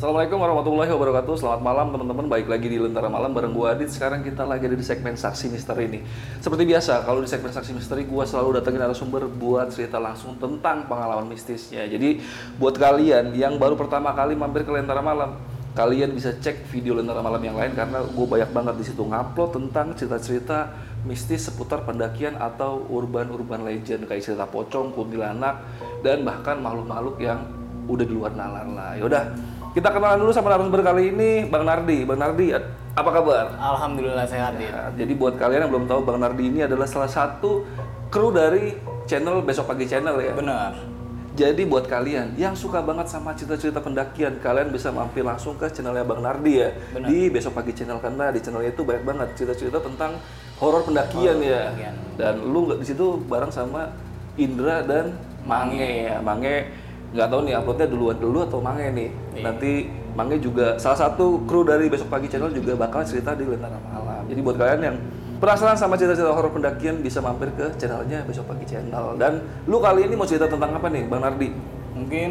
Assalamualaikum warahmatullahi wabarakatuh. Selamat malam teman-teman. Baik lagi di Lentera Malam bareng gua Adit. Sekarang kita lagi ada di segmen Saksi Misteri ini. Seperti biasa, kalau di segmen Saksi Misteri gua selalu datengin narasumber buat cerita langsung tentang pengalaman mistisnya. Jadi buat kalian yang baru pertama kali mampir ke Lentera Malam, kalian bisa cek video Lentera Malam yang lain karena gue banyak banget di situ ngupload tentang cerita-cerita mistis seputar pendakian atau urban-urban legend kayak cerita pocong, kuntilanak, dan bahkan makhluk-makhluk yang udah di luar nalar lah. Yaudah, kita kenalan dulu sama narasumber kali ini, Bang Nardi. Bang Nardi, apa kabar? Alhamdulillah sehat ya. Ya, jadi buat kalian yang belum tahu, Bang Nardi ini adalah salah satu kru dari channel Besok Pagi Channel ya. Benar. Jadi buat kalian yang suka banget sama cerita-cerita pendakian, kalian bisa mampir langsung ke channelnya Bang Nardi ya Benar. di Besok Pagi Channel karena di channelnya itu banyak banget cerita-cerita tentang horor pendakian ya. pendakian. Dan lu nggak di situ bareng sama Indra dan Mange ya. Mange nggak tahu nih uploadnya duluan dulu atau Mange nih. Iya. Nanti Mange juga salah satu kru dari Besok Pagi Channel juga bakal cerita di Lentera Malam. Jadi buat kalian yang penasaran sama cerita-cerita horor pendakian bisa mampir ke channelnya Besok Pagi Channel. Dan lu kali ini mau cerita tentang apa nih, Bang Nardi? Mungkin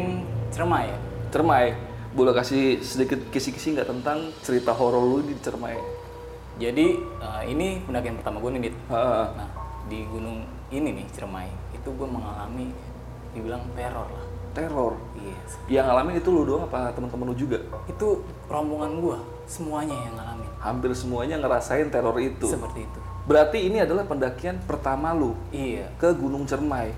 Cermai ya. Cermai. Boleh kasih sedikit kisi-kisi nggak tentang cerita horor lu di Cermai? Jadi eh, ini pendakian pertama gue nih, Dit. Heeh. Nah, di gunung ini nih, Cermai, itu gue mengalami dibilang teror lah. Teror. Iya. Yang ngalamin itu lu doang apa teman-teman lu juga? Itu rombongan gue, semuanya yang ngalamin. Hampir semuanya ngerasain teror itu. Seperti itu. Berarti ini adalah pendakian pertama lu Iya. ke Gunung Cermai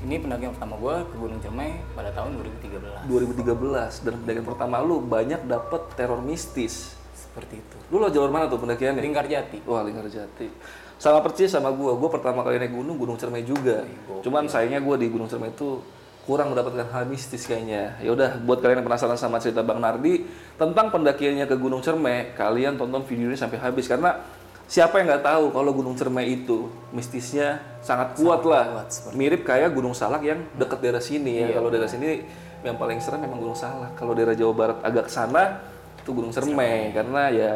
Ini pendakian pertama gue ke Gunung Cermai pada tahun 2013. 2013 dan pendakian pertama lu banyak dapet teror mistis. Seperti itu. Lu lo jalur mana tuh pendakiannya? Lingkar Jati. Wah, Lingkar Jati. Sama persis sama gua. Gua pertama kali naik gunung Gunung Cermai juga. Cuman sayangnya gua di Gunung Cermai itu kurang mendapatkan hal mistis kayaknya. Ya udah, buat kalian yang penasaran sama cerita Bang Nardi tentang pendakiannya ke Gunung Cermai, kalian tonton video ini sampai habis karena siapa yang nggak tahu kalau Gunung Cermai itu mistisnya sangat kuat lah. Mirip kayak Gunung Salak yang deket daerah sini ya. Kalau daerah sini yang paling serem memang Gunung Salak. Kalau daerah Jawa Barat agak ke sana itu Gunung Cermai karena ya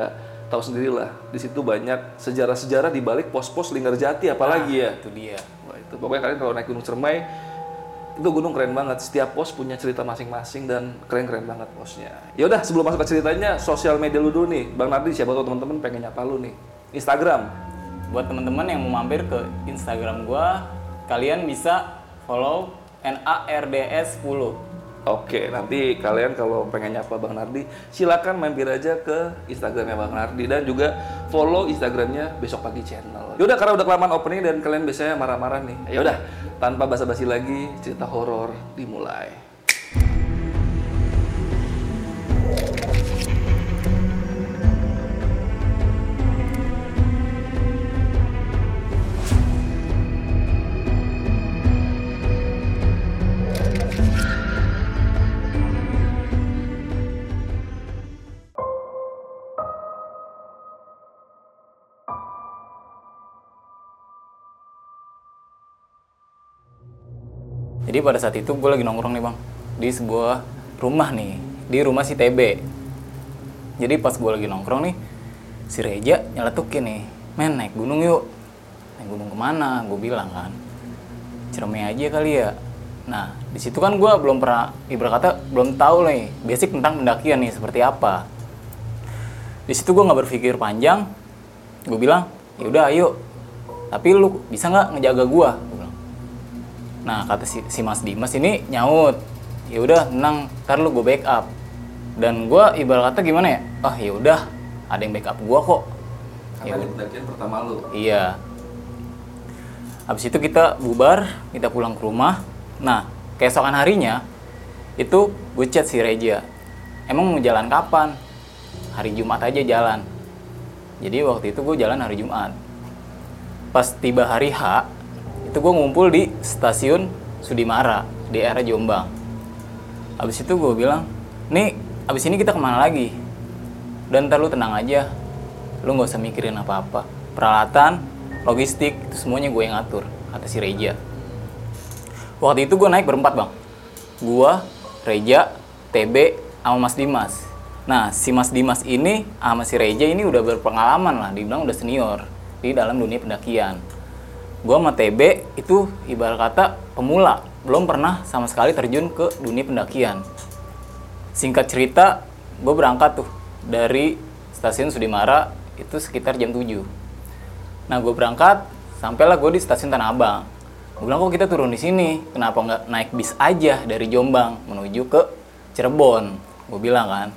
tahu sendirilah di situ banyak sejarah-sejarah di balik pos-pos Linggarjati apalagi ya. Itu dia. Wah, itu pokoknya kalian kalau naik Gunung Cermai itu gunung keren banget. Setiap pos punya cerita masing-masing dan keren-keren banget posnya. Ya udah sebelum masuk ke ceritanya, sosial media lu dulu nih, Bang Nardi. Siapa tahu teman-teman pengen nyapa lu nih. Instagram. Buat teman-teman yang mau mampir ke Instagram gua, kalian bisa follow NARDS10. Oke, nanti kalian kalau pengen nyapa Bang Nardi, silakan mampir aja ke Instagramnya Bang Nardi dan juga follow Instagramnya Besok Pagi Channel. Yaudah, karena udah kelamaan opening dan kalian biasanya marah-marah nih. Yaudah, tanpa basa-basi lagi, cerita horor dimulai. Jadi pada saat itu gue lagi nongkrong nih bang di sebuah rumah nih di rumah si TB. Jadi pas gue lagi nongkrong nih si Reja nyeletukin nih, men naik gunung yuk. Naik gunung ke mana? Gue bilang kan, Ciremai aja kali ya. Nah di situ kan gue belum pernah ibarat kata belum tahu nih basic tentang pendakian nih seperti apa. Di situ gue nggak berpikir panjang, gue bilang ya udah ayo. Tapi lu bisa nggak ngejaga gue? Nah kata si, si Mas Dimas ini nyaut, ya udah tenang, ntar lu gue backup. Dan gue ibarat kata gimana ya? Ah ya udah, ada yang backup gue kok. Karena ini pendakian pertama lu. Iya. Habis itu kita bubar, kita pulang ke rumah. Nah keesokan harinya itu gue chat si Reja. Emang mau jalan kapan? Hari Jumat aja jalan. Jadi waktu itu gue jalan hari Jumat. Pas tiba hari H, itu gue ngumpul di stasiun Sudimara di area Jombang. Abis itu gue bilang, nih abis ini kita ke mana lagi? Dan ntar lu tenang aja, lu nggak usah mikirin apa-apa. Peralatan, logistik, itu semuanya gue yang ngatur, kata si Reja. Waktu itu gue naik berempat bang. Gue, Reja, TB, sama Mas Dimas. Nah, si Mas Dimas ini sama si Reja ini udah berpengalaman lah, dibilang udah senior di dalam dunia pendakian. Gue sama TB itu ibarat kata pemula, belum pernah sama sekali terjun ke dunia pendakian. Singkat cerita, gue berangkat tuh dari stasiun Sudimara itu sekitar jam 7 nah gue berangkat sampailah gue di stasiun Tanah Abang. Gue bilang kok kita turun di sini? Kenapa nggak naik bis aja dari Jombang menuju ke Cirebon? Gue bilang kan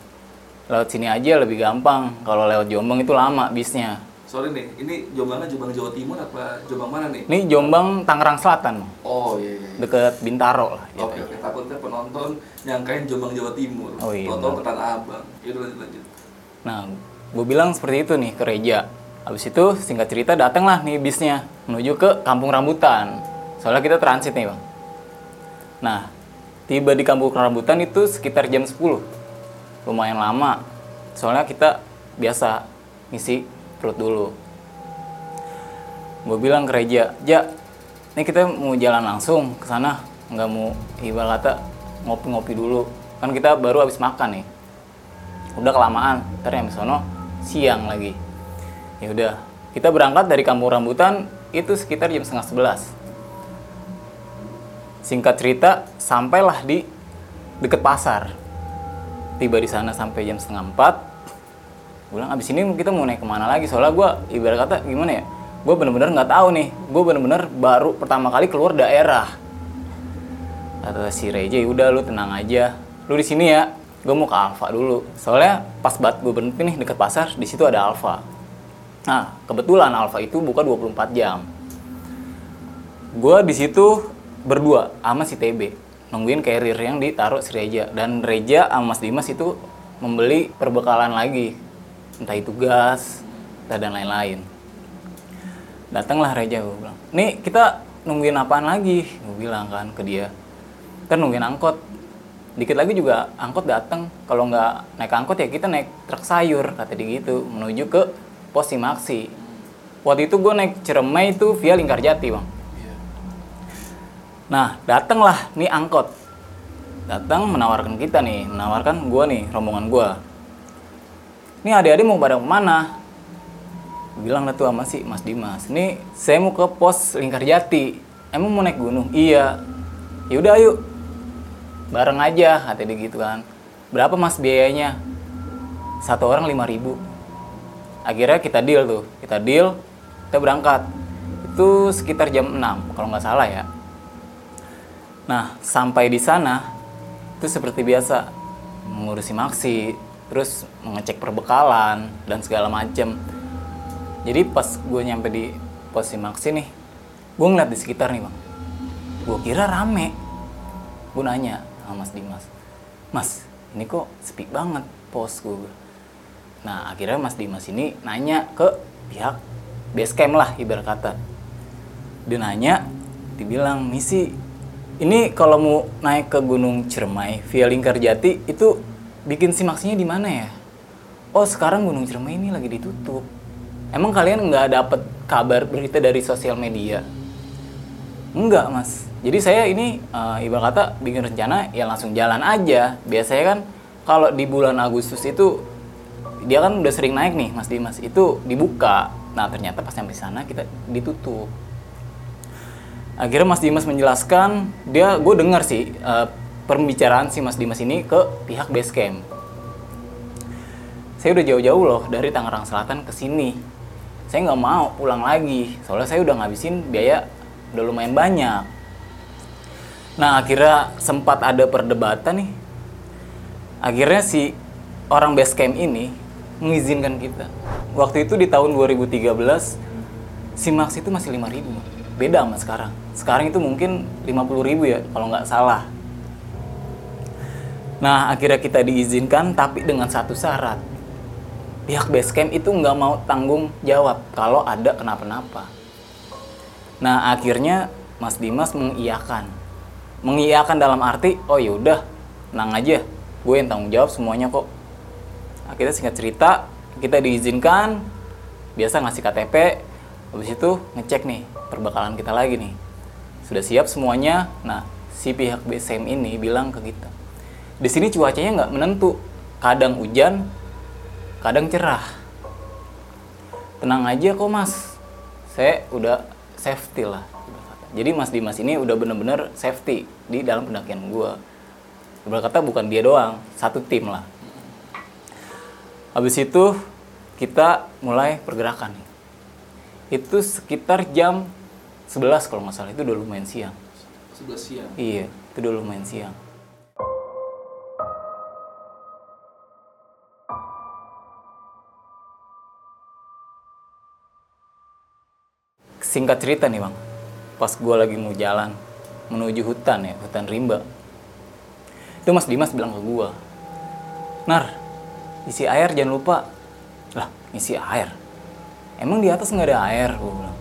lewat sini aja lebih gampang. Kalau lewat Jombang itu lama bisnya Sorry nih, ini Jombangnya Jombang Jawa Timur apa Jombang mana nih? ini Jombang Tangerang Selatan. Oh iya iya. deket Bintaro lah gitu. Oke, oke. Takutnya penonton nyangkain Jombang Jawa Timur. Oh, iya, Tonton ke Tanah Abang. Yaudah lanjut lanjut. Nah, gue bilang seperti itu nih ke Reja. Habis itu singkat cerita datanglah nih bisnya menuju ke Kampung Rambutan. Soalnya kita transit nih bang. Nah, tiba di Kampung Rambutan itu sekitar jam 10. Lumayan lama. Soalnya kita biasa ngisi perut dulu. Gue bilang ke Reja, Ja, ini kita mau jalan langsung ke sana, nggak mau ibarat kata ngopi-ngopi dulu. Kan kita baru habis makan nih udah kelamaan ntar yang sono siang lagi ya udah kita berangkat dari kampung rambutan itu sekitar jam setengah sebelas singkat cerita sampailah di deket pasar tiba di sana sampai jam setengah empat gue bilang abis ini kita mau naik ke mana lagi? Soalnya gue ibarat kata gimana ya gue bener-bener nggak tahu nih. Gue bener-bener baru pertama kali keluar daerah. Kata si Reja udah lu tenang aja. Lu di sini ya gue mau ke Alfa dulu. Soalnya pas banget gue berhenti nih dekat pasar di situ ada Alfa. Nah kebetulan Alfa itu buka 24 jam. Gue di situ berdua sama si TB nungguin carrier yang ditaruh si Reja. Dan Reja sama Mas Dimas itu membeli perbekalan lagi entah itu gas entah dan lain-lain. Datanglah Reja gue bilang nih kita nungguin apaan lagi? Gue bilang kan ke dia. Kan nungguin angkot. Dikit lagi juga angkot datang kalau nggak naik angkot ya kita naik truk sayur kata dia gitu menuju ke pos Simaksi. Waktu itu gue naik Ciremai itu via Lingkarjati bang. Nah datanglah nih angkot. Datang menawarkan kita nih menawarkan gue nih rombongan gue nih adik-adik mau pada ke mana? Bilang lah tuh sama si Mas Dimas nih saya mau ke pos Lingkarjati emang mau naik gunung? Iya. Yaudah ayo. Bareng aja kata dia gitu kan. Berapa mas biayanya? Satu orang 5000 akhirnya kita deal tuh. Kita deal kita berangkat. Itu sekitar jam 6 kalau nggak salah ya. Nah sampai di sana itu seperti biasa mengurusi maksi terus mengecek perbekalan dan segala macem. Jadi pas gue nyampe di pos Simaksi nih gue ngeliat di sekitar nih bang. Gue kira rame. Gue nanya sama Mas Dimas Mas ini kok sepi banget pos gue nah akhirnya Mas Dimas ini nanya ke pihak base camp lah ibarat kata. Dia nanya dibilang misi ini kalau mau naik ke Gunung Ciremai via Lingkarjati itu bikin simaksinya di mana ya oh sekarang Gunung Ciremai ini lagi ditutup emang kalian nggak dapet kabar berita dari sosial media Enggak mas. Jadi saya ini eh, ibarat kata bikin rencana ya langsung jalan aja. Biasanya kan kalau di bulan Agustus itu dia kan udah sering naik nih mas Dimas. Itu dibuka. Nah ternyata pas sampai sana kita ditutup. Akhirnya Mas Dimas menjelaskan dia gue dengar sih eh, pembicaraan si Mas Dimas ini ke pihak base camp. Saya udah jauh-jauh loh dari Tangerang Selatan ke sini. Saya nggak mau pulang lagi, soalnya saya udah ngabisin biaya udah lumayan banyak. Nah akhirnya sempat ada perdebatan nih. Akhirnya si orang base camp ini mengizinkan kita. Waktu itu di tahun 2013 si Max itu masih 5000 Beda sama sekarang. Sekarang itu mungkin 50.000 ya kalau nggak salah. Nah akhirnya kita diizinkan tapi dengan satu syarat. Pihak base camp itu nggak mau tanggung jawab kalau ada kenapa-napa. Nah akhirnya Mas Dimas mengiyakan, mengiyakan dalam arti oh yaudah, tenang aja, gue yang tanggung jawab semuanya kok. Akhirnya singkat cerita kita diizinkan, biasa ngasih KTP, habis itu ngecek nih perbekalan kita lagi nih, sudah siap semuanya. Nah si pihak BSM ini bilang ke kita, di sini cuacanya nggak menentu, kadang hujan, kadang cerah. Tenang aja kok mas, saya udah safety lah. Jadi Mas Dimas ini udah bener-bener safety di dalam pendakian gue. Berkata bukan dia doang, satu tim lah. Habis itu kita mulai pergerakan nih. Itu sekitar jam 11 kalau nggak salah itu udah lumayan siang. Sebelah siang. Iya, itu udah lumayan siang. Singkat cerita nih bang, pas gue lagi mau jalan menuju hutan ya, hutan rimba. Itu Mas Dimas bilang ke gue, Nar, isi air jangan lupa. Lah, isi air? Emang di atas nggak ada air? Gue bilang.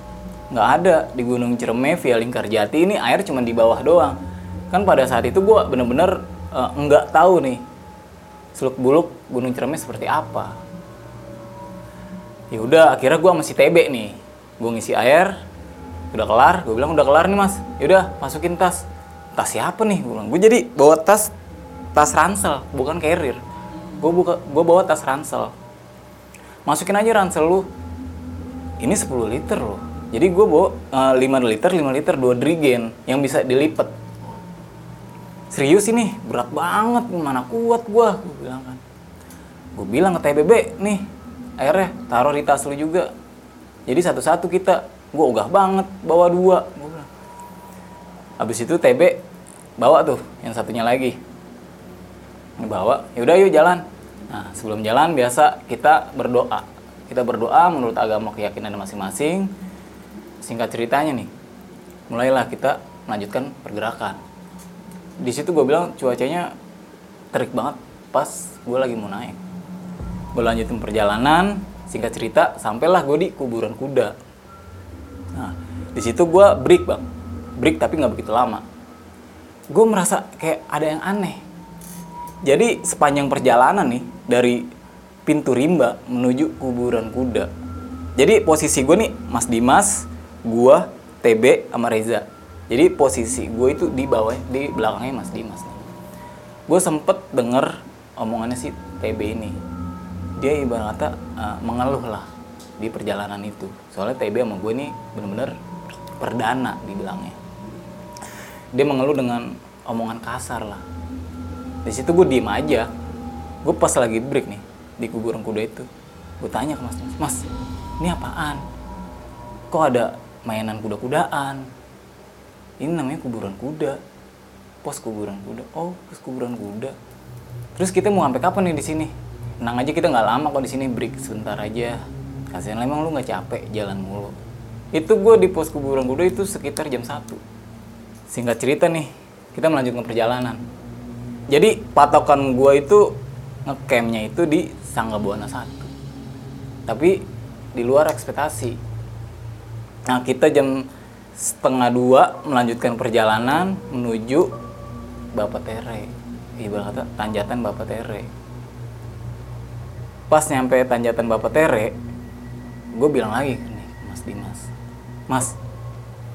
Nggak ada, di Gunung Ciremai via Lingkar Jati ini air cuma di bawah doang. Kan pada saat itu gue bener-bener nggak tahu nih seluk buluk Gunung Ciremai seperti apa. Ya udah, akhirnya gue masih TB nih. Gue ngisi air, udah kelar. Gue bilang udah kelar nih mas. Yaudah, masukin tas. Tas siapa nih? Gue bilang. Gue jadi bawa tas tas ransel, bukan carrier. Gue buka, gue bawa tas ransel. Masukin aja ransel lu. Ini 10 liter loh. Jadi gue bawa eh, 5 liter, 5 liter, 2 drigen yang bisa dilipat. Serius ini, berat banget, mana kuat gua, gue bilang kan. Gue bilang ke TBB, nih, airnya taruh di tas lu juga. Jadi satu-satu kita, gue ogah banget, bawa dua. Habis itu TB bawa tuh, yang satunya lagi. Bawa, yaudah yuk jalan. Nah, sebelum jalan biasa kita berdoa. Kita berdoa menurut agama keyakinan masing-masing. Singkat ceritanya nih, mulailah kita melanjutkan pergerakan. Di situ gue bilang cuacanya terik banget pas gue lagi mau naik. Gue lanjutin perjalanan, singkat cerita, sampailah gue di kuburan kuda. Nah, di situ gue break bang, break tapi nggak begitu lama. Gue merasa kayak ada yang aneh. Jadi sepanjang perjalanan nih dari pintu rimba menuju kuburan kuda. Jadi posisi gue nih Mas Dimas, gue, TB, sama Reza. Jadi posisi gue itu di bawah, di belakangnya Mas Dimas. Gue sempet denger omongannya si TB ini. Dia ibarat kata uh, mengeluh lah di perjalanan itu. Soalnya TB sama gue ini bener-bener perdana dibilangnya. Dia mengeluh dengan omongan kasar lah. Di situ gue diem aja. Gue pas lagi break nih di kuburan kuda itu. Gue tanya ke Mas, Mas, ini apaan? Kok ada mainan kuda-kudaan? Ini namanya kuburan kuda. Pos kuburan kuda. Oh, pos kuburan kuda. Terus kita mau sampai kapan nih di sini? Tenang aja kita nggak lama kok di sini break sebentar aja. Kasihan emang lu nggak capek jalan mulu. Itu gue di pos kuburan kuda itu sekitar jam 1. Singkat cerita nih, kita melanjutkan perjalanan. Jadi patokan gue itu ngecampnya itu di Sangga Buana 1. Tapi di luar ekspektasi. Nah kita jam setengah dua melanjutkan perjalanan menuju Bapak Tere. Ibarat kata tanjatan Bapak Tere. Pas nyampe tanjatan Bapak Tere, gue bilang lagi nih Mas Dimas, Mas,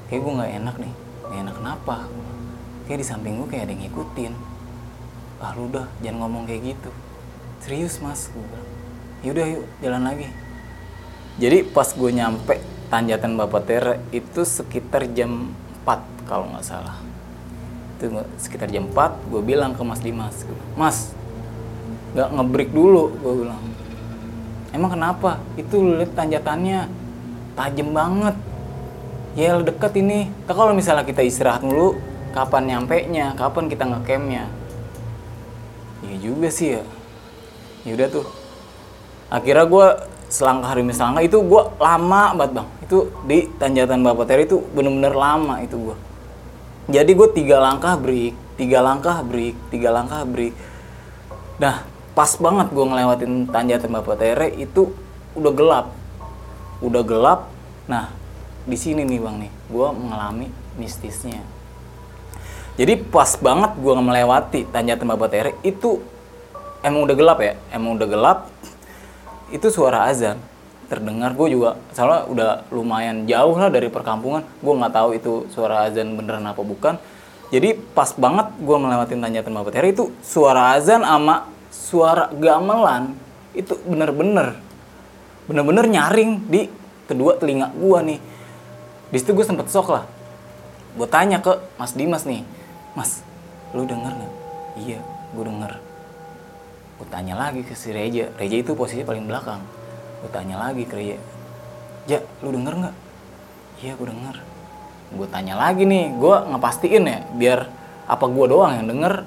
kayak gue nggak enak nih, nggak enak kenapa? Kayak di samping gue kayak ada yang ngikutin. Ah lu udah jangan ngomong kayak gitu. Serius mas, gue bilang. Yaudah yuk jalan lagi. Jadi pas gue nyampe tanjatan Bapak Tere itu sekitar jam 4 kalau nggak salah. Itu sekitar jam 4 gue bilang ke Mas Dimas, Mas nggak ngebreak dulu, gue bilang. Emang kenapa? Itu lihat tanjatannya tajam banget. Ya deket ini. Tak kalau misalnya kita istirahat dulu, kapan nyampe nya? Kapan kita ngecampnya? Iya juga sih ya. Ya udah tuh. Akhirnya gue selangkah demi selangkah itu gue lama banget bang. Itu di tanjatan Bapak Teri itu bener-bener lama itu gue. Jadi gue tiga langkah break, tiga langkah break, tiga langkah break. Nah pas banget gue ngelewatin tanjatan Bapak Tere itu udah gelap, udah gelap. Nah di sini nih bang nih, gue mengalami mistisnya. Jadi pas banget gue melewati tanjatan Bapak Tere itu emang udah gelap ya, emang udah gelap. Itu suara azan terdengar gue juga soalnya udah lumayan jauh lah dari perkampungan gue nggak tahu itu suara azan beneran apa bukan jadi pas banget gue melewatin tanjatan Bapak Tere itu suara azan sama suara gamelan itu bener-bener bener-bener nyaring di kedua telinga gue nih. Di situ gue sempet sok lah. Gue tanya ke Mas Dimas nih Mas lu denger nggak? Iya gue denger. Gue tanya lagi ke si Reja. Reja itu posisi paling belakang. Gue tanya lagi ke Reja Ja lu denger nggak? Iya gue denger. Gue tanya lagi nih gue ngepastiin ya biar apa gue doang yang denger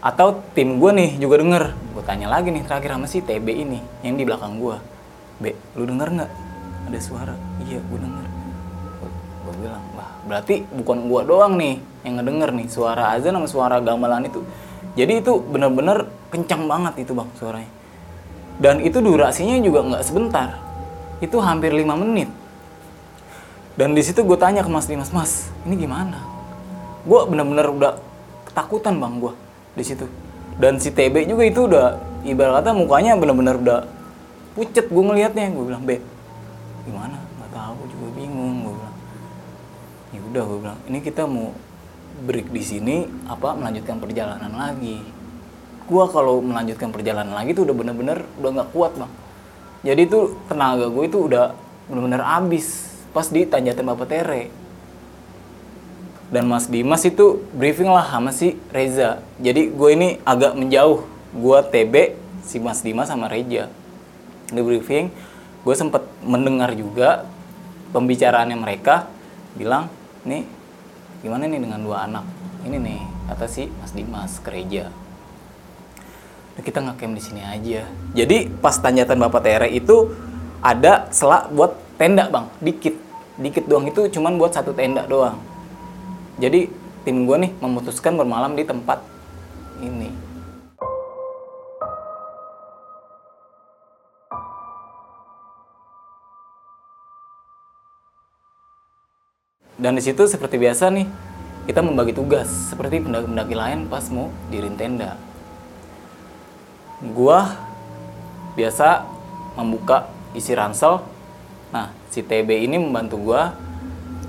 atau tim gue nih juga denger. Gue tanya lagi nih terakhir sama si TB ini yang di belakang gue B lu denger nggak? Ada suara. Iya gue denger. Gue bilang wah berarti bukan gue doang nih yang ngedenger nih suara azan sama suara gamelan itu. Jadi itu bener-bener kencang banget itu bang suaranya. Dan itu durasinya juga nggak sebentar. Itu hampir lima menit. Dan di situ gue tanya ke Mas Dimas Mas ini gimana? Gue bener-bener udah ketakutan bang gue di situ. Dan si TB juga itu udah ibarat kata mukanya bener-bener udah pucet gue ngelihatnya gue bilang be gimana? Nggak tahu juga bingung. Gue bilang ya udah gue bilang ini kita mau break di sini apa melanjutkan perjalanan lagi. Gue kalau melanjutkan perjalanan lagi tuh udah bener-bener udah nggak kuat bang. Jadi itu tenaga gue itu udah bener-bener habis pas di Tanjatan Bapak Tere dan Mas Dimas itu briefing lah sama si Reza. Jadi gue ini agak menjauh. Gue TB, si Mas Dimas sama Reza. Di briefing, gue sempat mendengar juga pembicaraannya mereka bilang, nih gimana nih dengan dua anak? Ini nih kata si Mas Dimas ke Reza. Kita ngecamp di sini aja. Jadi pas tanjatan Bapak Tere itu ada selak buat tenda bang, dikit, dikit doang itu cuman buat satu tenda doang jadi tim gue nih memutuskan bermalam di tempat ini. Dan di situ seperti biasa nih kita membagi tugas. Seperti pendaki-pendaki lain pas mau dirin tenda. Gua biasa membuka isi ransel. Nah si TB ini membantu gua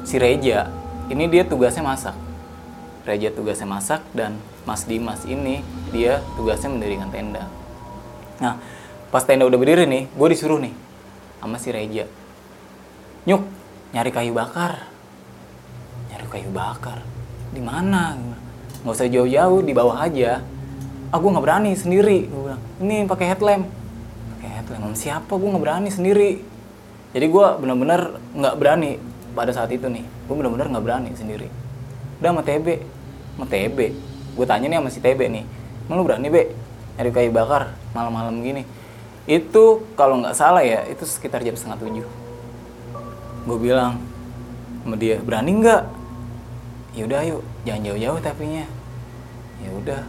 si Reja ini dia tugasnya masak. Reja tugasnya masak dan Mas Dimas ini dia tugasnya mendirikan tenda. Nah pas tenda udah berdiri nih gue disuruh nih sama si Reja nyuk nyari kayu bakar. Nyari kayu bakar? Di mana? Nggak usah jauh-jauh di bawah aja. Aku ah, nggak berani sendiri gue bilang. Ini pakai headlamp. Pakai headlamp siapa? Gue nggak berani sendiri. Jadi gue benar-benar nggak berani pada saat itu nih gue bener-bener nggak berani sendiri. Udah sama TB sama TB gue tanya nih sama si TB nih lu berani be nyari kayu bakar malam-malam gini? Itu kalau nggak salah ya itu sekitar jam setengah tujuh. Gue bilang sama dia berani nggak? Ya udah yuk. Jangan jauh-jauh tapi ya udah.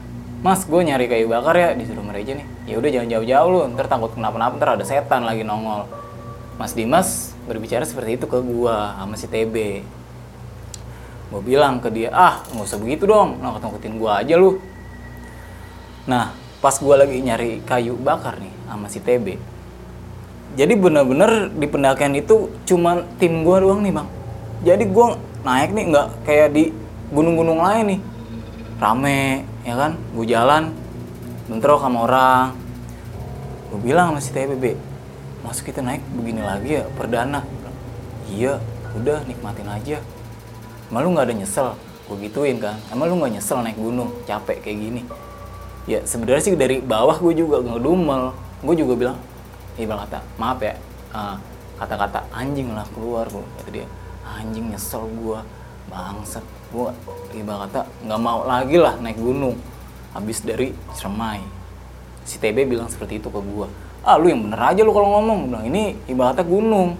Mas gue nyari kayu bakar ya disuruh mereka nih. Ya udah jangan jauh-jauh lu. Ntar takut kenapa-napa ntar ada setan lagi nongol. Mas Dimas berbicara seperti itu ke gua sama si TB gue bilang ke dia ah nggak usah begitu dong nangkut nangkutin gua aja lu. Nah pas gua lagi nyari kayu bakar nih sama si TB jadi bener-bener di pendakian itu cuma tim gua doang nih bang. Jadi gua naik nih nggak kayak di gunung-gunung lain nih. Rame ya kan? Gue jalan bentrok sama orang. Gue bilang sama si TB masuk kita naik begini lagi ya perdana. Iya udah nikmatin aja emang lu nggak ada nyesel? Gue gituin kan. Emang lu nggak nyesel naik gunung? Capek kayak gini. Ya sebenarnya sih dari bawah gue juga ngedumel. Gue juga bilang ibarat kata maaf ya. Uh, kata-kata anjing lah keluar gue kata dia. Anjing nyesel gue bangsat. Gue ibarat kata nggak mau lagi lah naik gunung. Habis dari Cermai si TB bilang seperti itu ke gue ah lu yang bener aja lu kalau ngomong. Bilang ini ibaratnya gunung.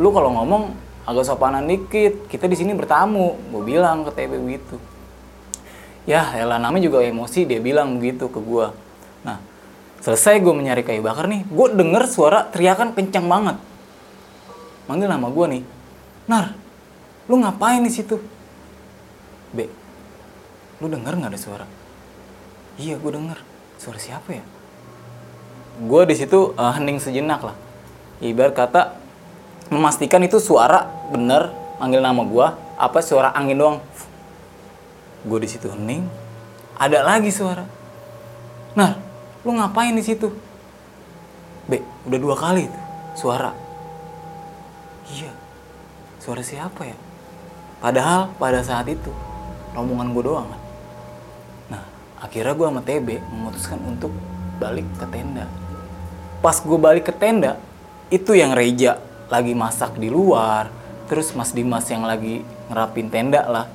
Lu kalau ngomong agak sopanan dikit kita di sini bertamu. Gue bilang ke TB begitu. Ya elah namanya juga emosi dia bilang begitu ke gue nah selesai gue mencari kayu bakar nih gue denger suara teriakan kencang banget. Manggil nama gue nih. Nar lu ngapain di situ? B lu denger nggak ada suara? Iya gue denger. Suara siapa ya? Gue di situ uh, hening sejenak lah. Ibarat kata memastikan itu suara bener manggil nama gue apa suara angin doang. Gue di situ hening ada lagi suara. Nah lu ngapain di situ? B udah dua kali itu suara. Iya suara siapa ya? Padahal pada saat itu rombongan gue doang kan nah akhirnya gue sama TB memutuskan untuk balik ke tenda. Pas gue balik ke tenda itu yang Reja lagi masak di luar terus Mas Dimas yang lagi ngerapin tenda lah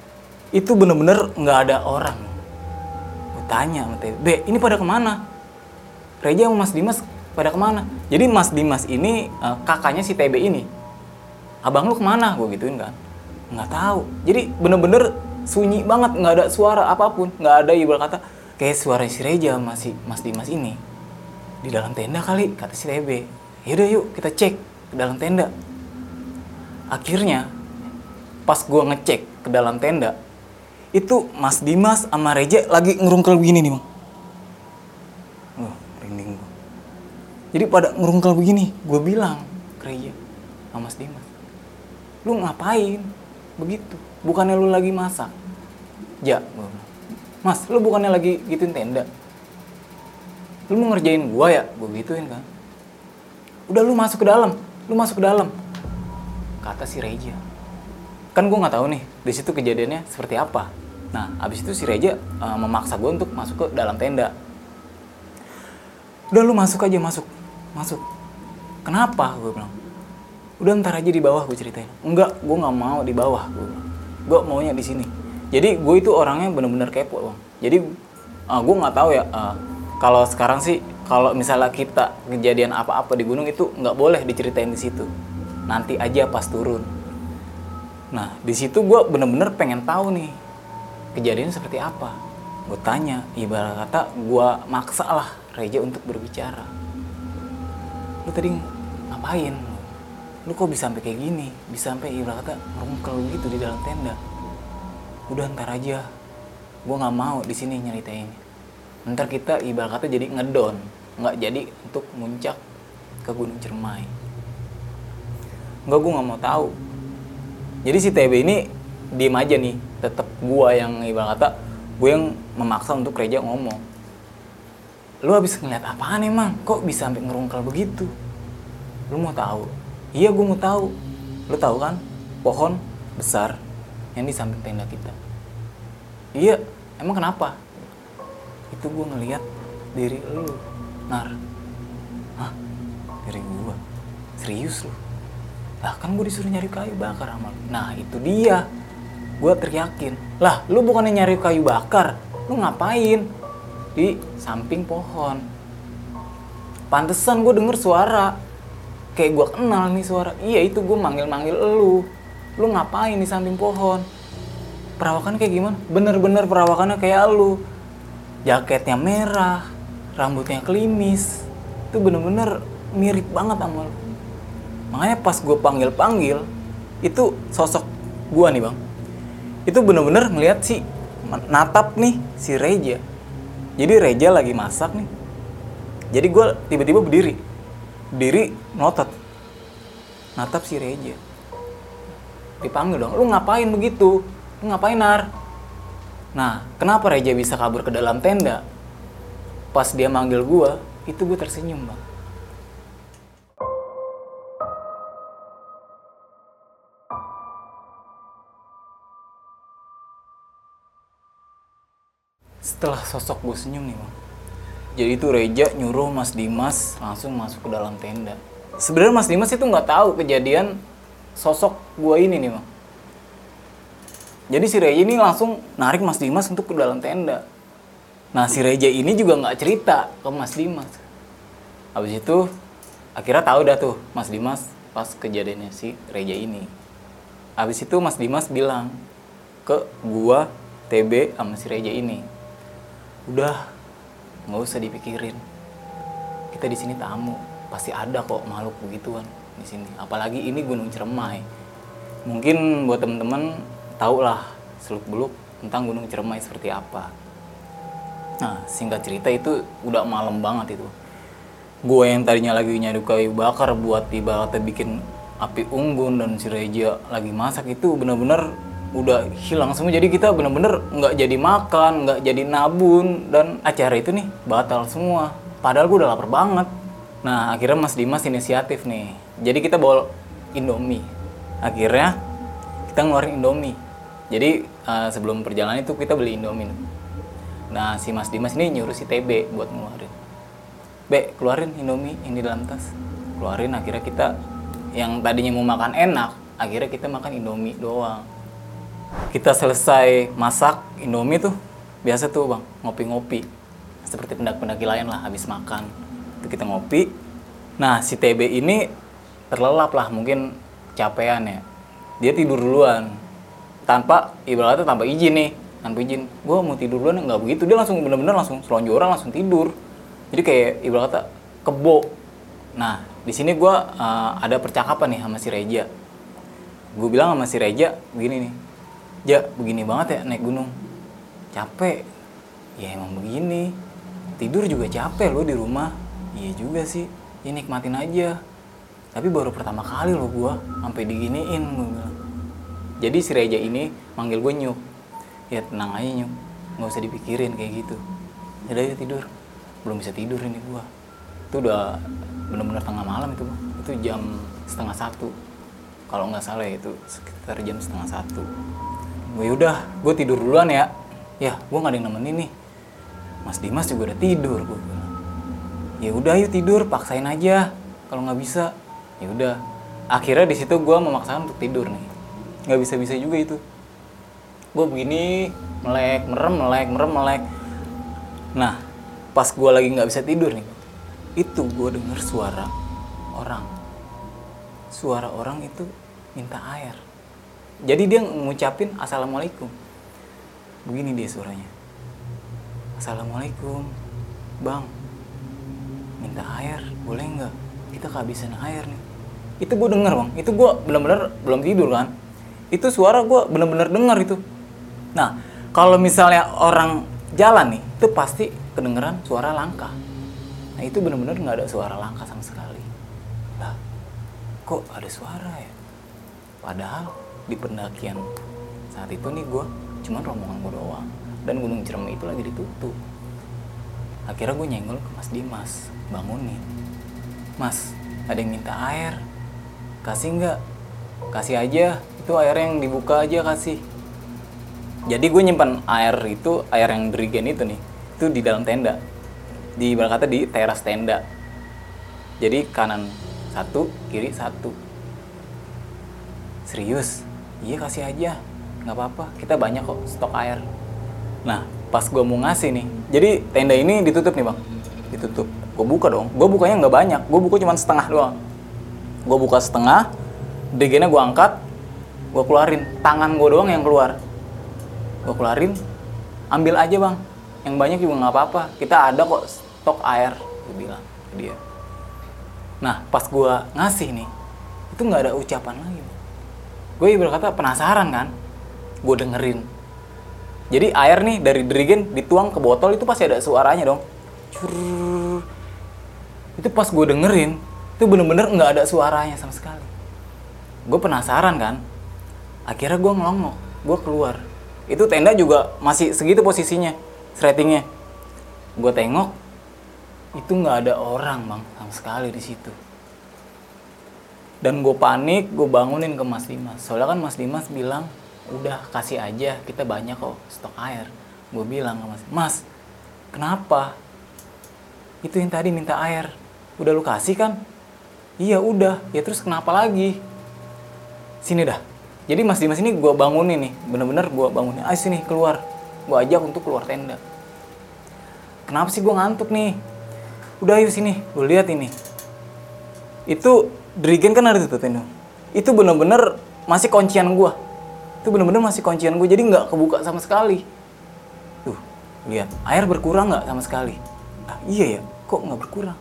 itu bener-bener nggak ada orang gue tanya sama TB, Be, ini pada ke mana? Reja sama Mas Dimas pada ke mana? Jadi Mas Dimas ini eh, kakaknya si TB ini. Abang lu ke mana? Gue gituin kan. Nggak tahu. Jadi bener-bener sunyi banget, nggak ada suara apa pun, nggak ada ibarat kata kayak suara si Reja sama si Mas Dimas ini di dalam tenda kali kata si TB. Yaudah yuk kita cek ke dalam tenda. Akhirnya pas gua ngecek ke dalam tenda itu Mas Dimas sama Reja lagi ngerungkel begini nih bang. Wah, merinding gua. Jadi pada ngerungkel begini, gue bilang ke Reja sama Mas Dimas, lu ngapain begitu? Bukannya lu lagi masak? Gua bilang. Mas, lu bukannya lagi gituin tenda? Lu mau ngerjain gua ya? Gue gituin kan. Udah lu masuk ke dalam, lu masuk ke dalam. Kata si Reja. Kan gue nggak tahu nih, di situ kejadiannya seperti apa. Nah, abis itu si Reja uh, memaksa gue untuk masuk ke dalam tenda. Udah lu masuk aja, masuk. Masuk. Kenapa? Gue bilang. Udah ntar aja di bawah gue ceritain. Enggak, gue nggak mau di bawah. Gue maunya di sini. Jadi gue itu orangnya bener-bener kepo bang. Jadi uh, gue nggak tahu ya. uh, kalau sekarang sih, kalau misalnya kita kejadian apa-apa di gunung itu nggak boleh diceritain di situ. Nanti aja pas turun. Nah, di situ gue bener-bener pengen tahu nih kejadian seperti apa. Gue tanya, ibarat kata gue maksa lah Reja untuk berbicara. Lu tadi ngapain? Lu kok bisa sampai kayak gini? Bisa sampai ibarat kata rungkel gitu di dalam tenda. Udah ntar aja. Gue nggak mau di sini nyeritain. Ntar kita ibarat kata jadi ngedon, nggak jadi untuk muncak ke Gunung Cermai. Enggak, gue nggak mau tahu. Jadi si TB ini diem aja nih, tetap gua yang ibarat kata gue yang memaksa untuk Reja ngomong. Lu habis ngeliat apaan emang? Kok bisa sampai ngerungkal begitu? Lu mau tahu? Iya, gue mau tahu. Lu tahu kan? Pohon besar yang di samping tenda kita. Iya, emang kenapa? Itu gue ngeliat diri lu, Nar. Hah? Diri gua? Serius lu? Lah kan gue disuruh nyari kayu bakar sama lu. Nah itu dia. Gue teriakin. Lah lu bukannya nyari kayu bakar. Lu ngapain? Di samping pohon. Pantesan gue denger suara. Kayak gue kenal nih suara. Iya itu gue manggil-manggil lu. Lu ngapain di samping pohon? Perawakan kayak gimana? Bener-bener perawakannya kayak lu. Jaketnya merah. Rambutnya klimis. Itu bener-bener mirip banget sama lu. Makanya pas gue panggil panggil itu sosok gue nih bang. Itu bener-bener ngeliat si natap nih si Reja. Jadi Reja lagi masak nih. Jadi gue tiba-tiba berdiri. Berdiri notot natap si Reja. Dipanggil dong lu ngapain begitu? Lu ngapain nar? Nah kenapa Reja bisa kabur ke dalam tenda pas dia manggil gue itu gue tersenyum bang. Setelah sosok gue senyum nih bang jadi itu Reja nyuruh Mas Dimas langsung masuk ke dalam tenda. Sebenarnya Mas Dimas itu nggak tahu kejadian sosok gue ini nih bang. Jadi si Reja ini langsung narik Mas Dimas untuk ke dalam tenda nah si Reja ini juga nggak cerita ke Mas Dimas. Habis itu akhirnya tahu dah tuh Mas Dimas pas kejadiannya si Reja ini. Habis itu Mas Dimas bilang ke gua TB sama si Reja ini udah nggak usah dipikirin. Kita di sini tamu pasti ada kok makhluk begituan di sini. Apalagi ini Gunung Ciremai mungkin buat temen-temen tau lah seluk beluk tentang Gunung Ciremai seperti apa nah singkat cerita itu udah malam banget itu. Gue yang tadinya lagi nyari kayu bakar buat ibaratnya bikin api unggun dan si Reja lagi masak itu bener-bener udah hilang semua. Jadi kita bener-bener nggak jadi makan nggak jadi nabun dan acara itu nih batal semua. Padahal gue udah lapar banget. Nah akhirnya Mas Dimas inisiatif nih. Jadi kita bawa Indomie. Akhirnya kita ngeluarin Indomie. Jadi uh, sebelum perjalanan itu kita beli Indomie nah si Mas Dimas ini nyuruh si TB buat ngeluarin Be, keluarin Indomie di dalam tas. Keluarin akhirnya kita yang tadinya mau makan enak, akhirnya kita makan Indomie doang. Kita selesai masak Indomie tuh, biasa tuh bang, ngopi-ngopi. Seperti pendaki-pendaki lain lah, habis makan. Itu kita ngopi. Nah, si TB ini terlelap lah, mungkin capean ya. Dia tidur duluan. Tanpa, ibaratnya tanpa izin nih. Tanpa izin. Gue mau tidur duluan, nggak begitu. Dia langsung bener-bener langsung selonjoran, langsung tidur. Jadi kayak ibaratnya kebo. Nah, di sini gue uh, ada percakapan nih sama si Reja. Gue bilang sama si Reja begini nih. Ja, begini banget ya naik gunung. Capek. Ya emang begini. Tidur juga capek lo di rumah. Iya juga sih. Ya nikmatin aja. Tapi baru pertama kali lo gue sampai diginiin gue bilang. Jadi si Reja ini manggil gue nyuk. Ya tenang aja nyuk. Nggak usah dipikirin kayak gitu. Udah ya tidur. Belum bisa tidur ini gua. Itu udah bener-bener tengah malam itu bang. Itu jam setengah satu. Kalau nggak salah ya, itu sekitar jam setengah satu. Gue udah gue tidur duluan ya. Ya gue nggak ada yang nemenin nih. Mas Dimas juga udah tidur gue ya udah yuk tidur paksain aja. Kalau nggak bisa. Ya udah. Akhirnya di situ gue memaksakan untuk tidur nih. Nggak bisa bisa juga itu gue begini melek merem melek merem melek. Nah pas gue lagi nggak bisa tidur nih itu gue denger suara orang. Suara orang itu minta air. Jadi dia ngucapin assalamualaikum. Begini dia suaranya. Assalamualaikum bang. Minta air boleh nggak? Kita kehabisan air nih. Itu gue denger bang. Itu gue bener-bener belum tidur kan. Itu suara gue bener-bener denger itu nah kalau misalnya orang jalan nih itu pasti kedengeran suara langkah. Nah itu bener-bener nggak ada suara langkah sama sekali. Lah, kok ada suara ya? Padahal di pendakian saat itu nih gue cuman rombongan gue doang dan Gunung Ciremai itu lagi ditutup. Akhirnya gue nyenggol ke Mas Dimas, bangunin. Mas, ada yang minta air. Kasih nggak? Kasih aja. Itu air yang dibuka aja kasih. Jadi gue nyimpan air itu, air yang dirigen itu nih itu di dalam tenda. Di kata di teras tenda. Jadi kanan satu kiri satu. Serius? Iya kasih aja. Nggak apa-apa. Kita banyak kok stok air. Nah pas gue mau ngasih nih jadi tenda ini ditutup nih bang. Ditutup. Gue buka dong. Gue bukanya nggak banyak. Gue buka cuma setengah doang. Gue buka setengah degennya gue angkat gue keluarin. Tangan gue doang yang keluar gue keluarin. Ambil aja bang. Yang banyak juga nggak apa-apa. Kita ada kok stok air gue bilang ke dia. Nah pas gue ngasih nih itu nggak ada ucapan lagi gue berkata penasaran kan? Gue dengerin. Jadi air nih dari dirigen dituang ke botol itu pasti ada suaranya dong. Curr. itu pas gue dengerin itu bener-bener nggak ada suaranya sama sekali. Gue penasaran kan? Akhirnya gue ngelongok gue keluar itu tenda juga masih segitu posisinya ratingnya. Gue tengok itu nggak ada orang bang sama sekali di situ. Dan gue panik gue bangunin ke Mas Dimas. Soalnya kan Mas Dimas bilang udah kasih aja kita banyak kok stok air. Gue bilang ke Mas Mas kenapa? Itu yang tadi minta air. Udah lu kasih kan? Iya udah. Ya terus kenapa lagi? Sini dah jadi Mas Dimas ini gue bangunin nih bener-bener gue bangunin. Ayo sini keluar. Gue ajak untuk keluar tenda. Kenapa sih gue ngantuk nih? Udah ayo sini. Gue lihat ini. Itu Drigen kan ada tuh tenda itu bener-bener masih kuncian gue itu bener-bener masih kuncian gue jadi nggak kebuka sama sekali. Tuh lihat. Air berkurang nggak sama sekali? Ah, iya ya kok nggak berkurang?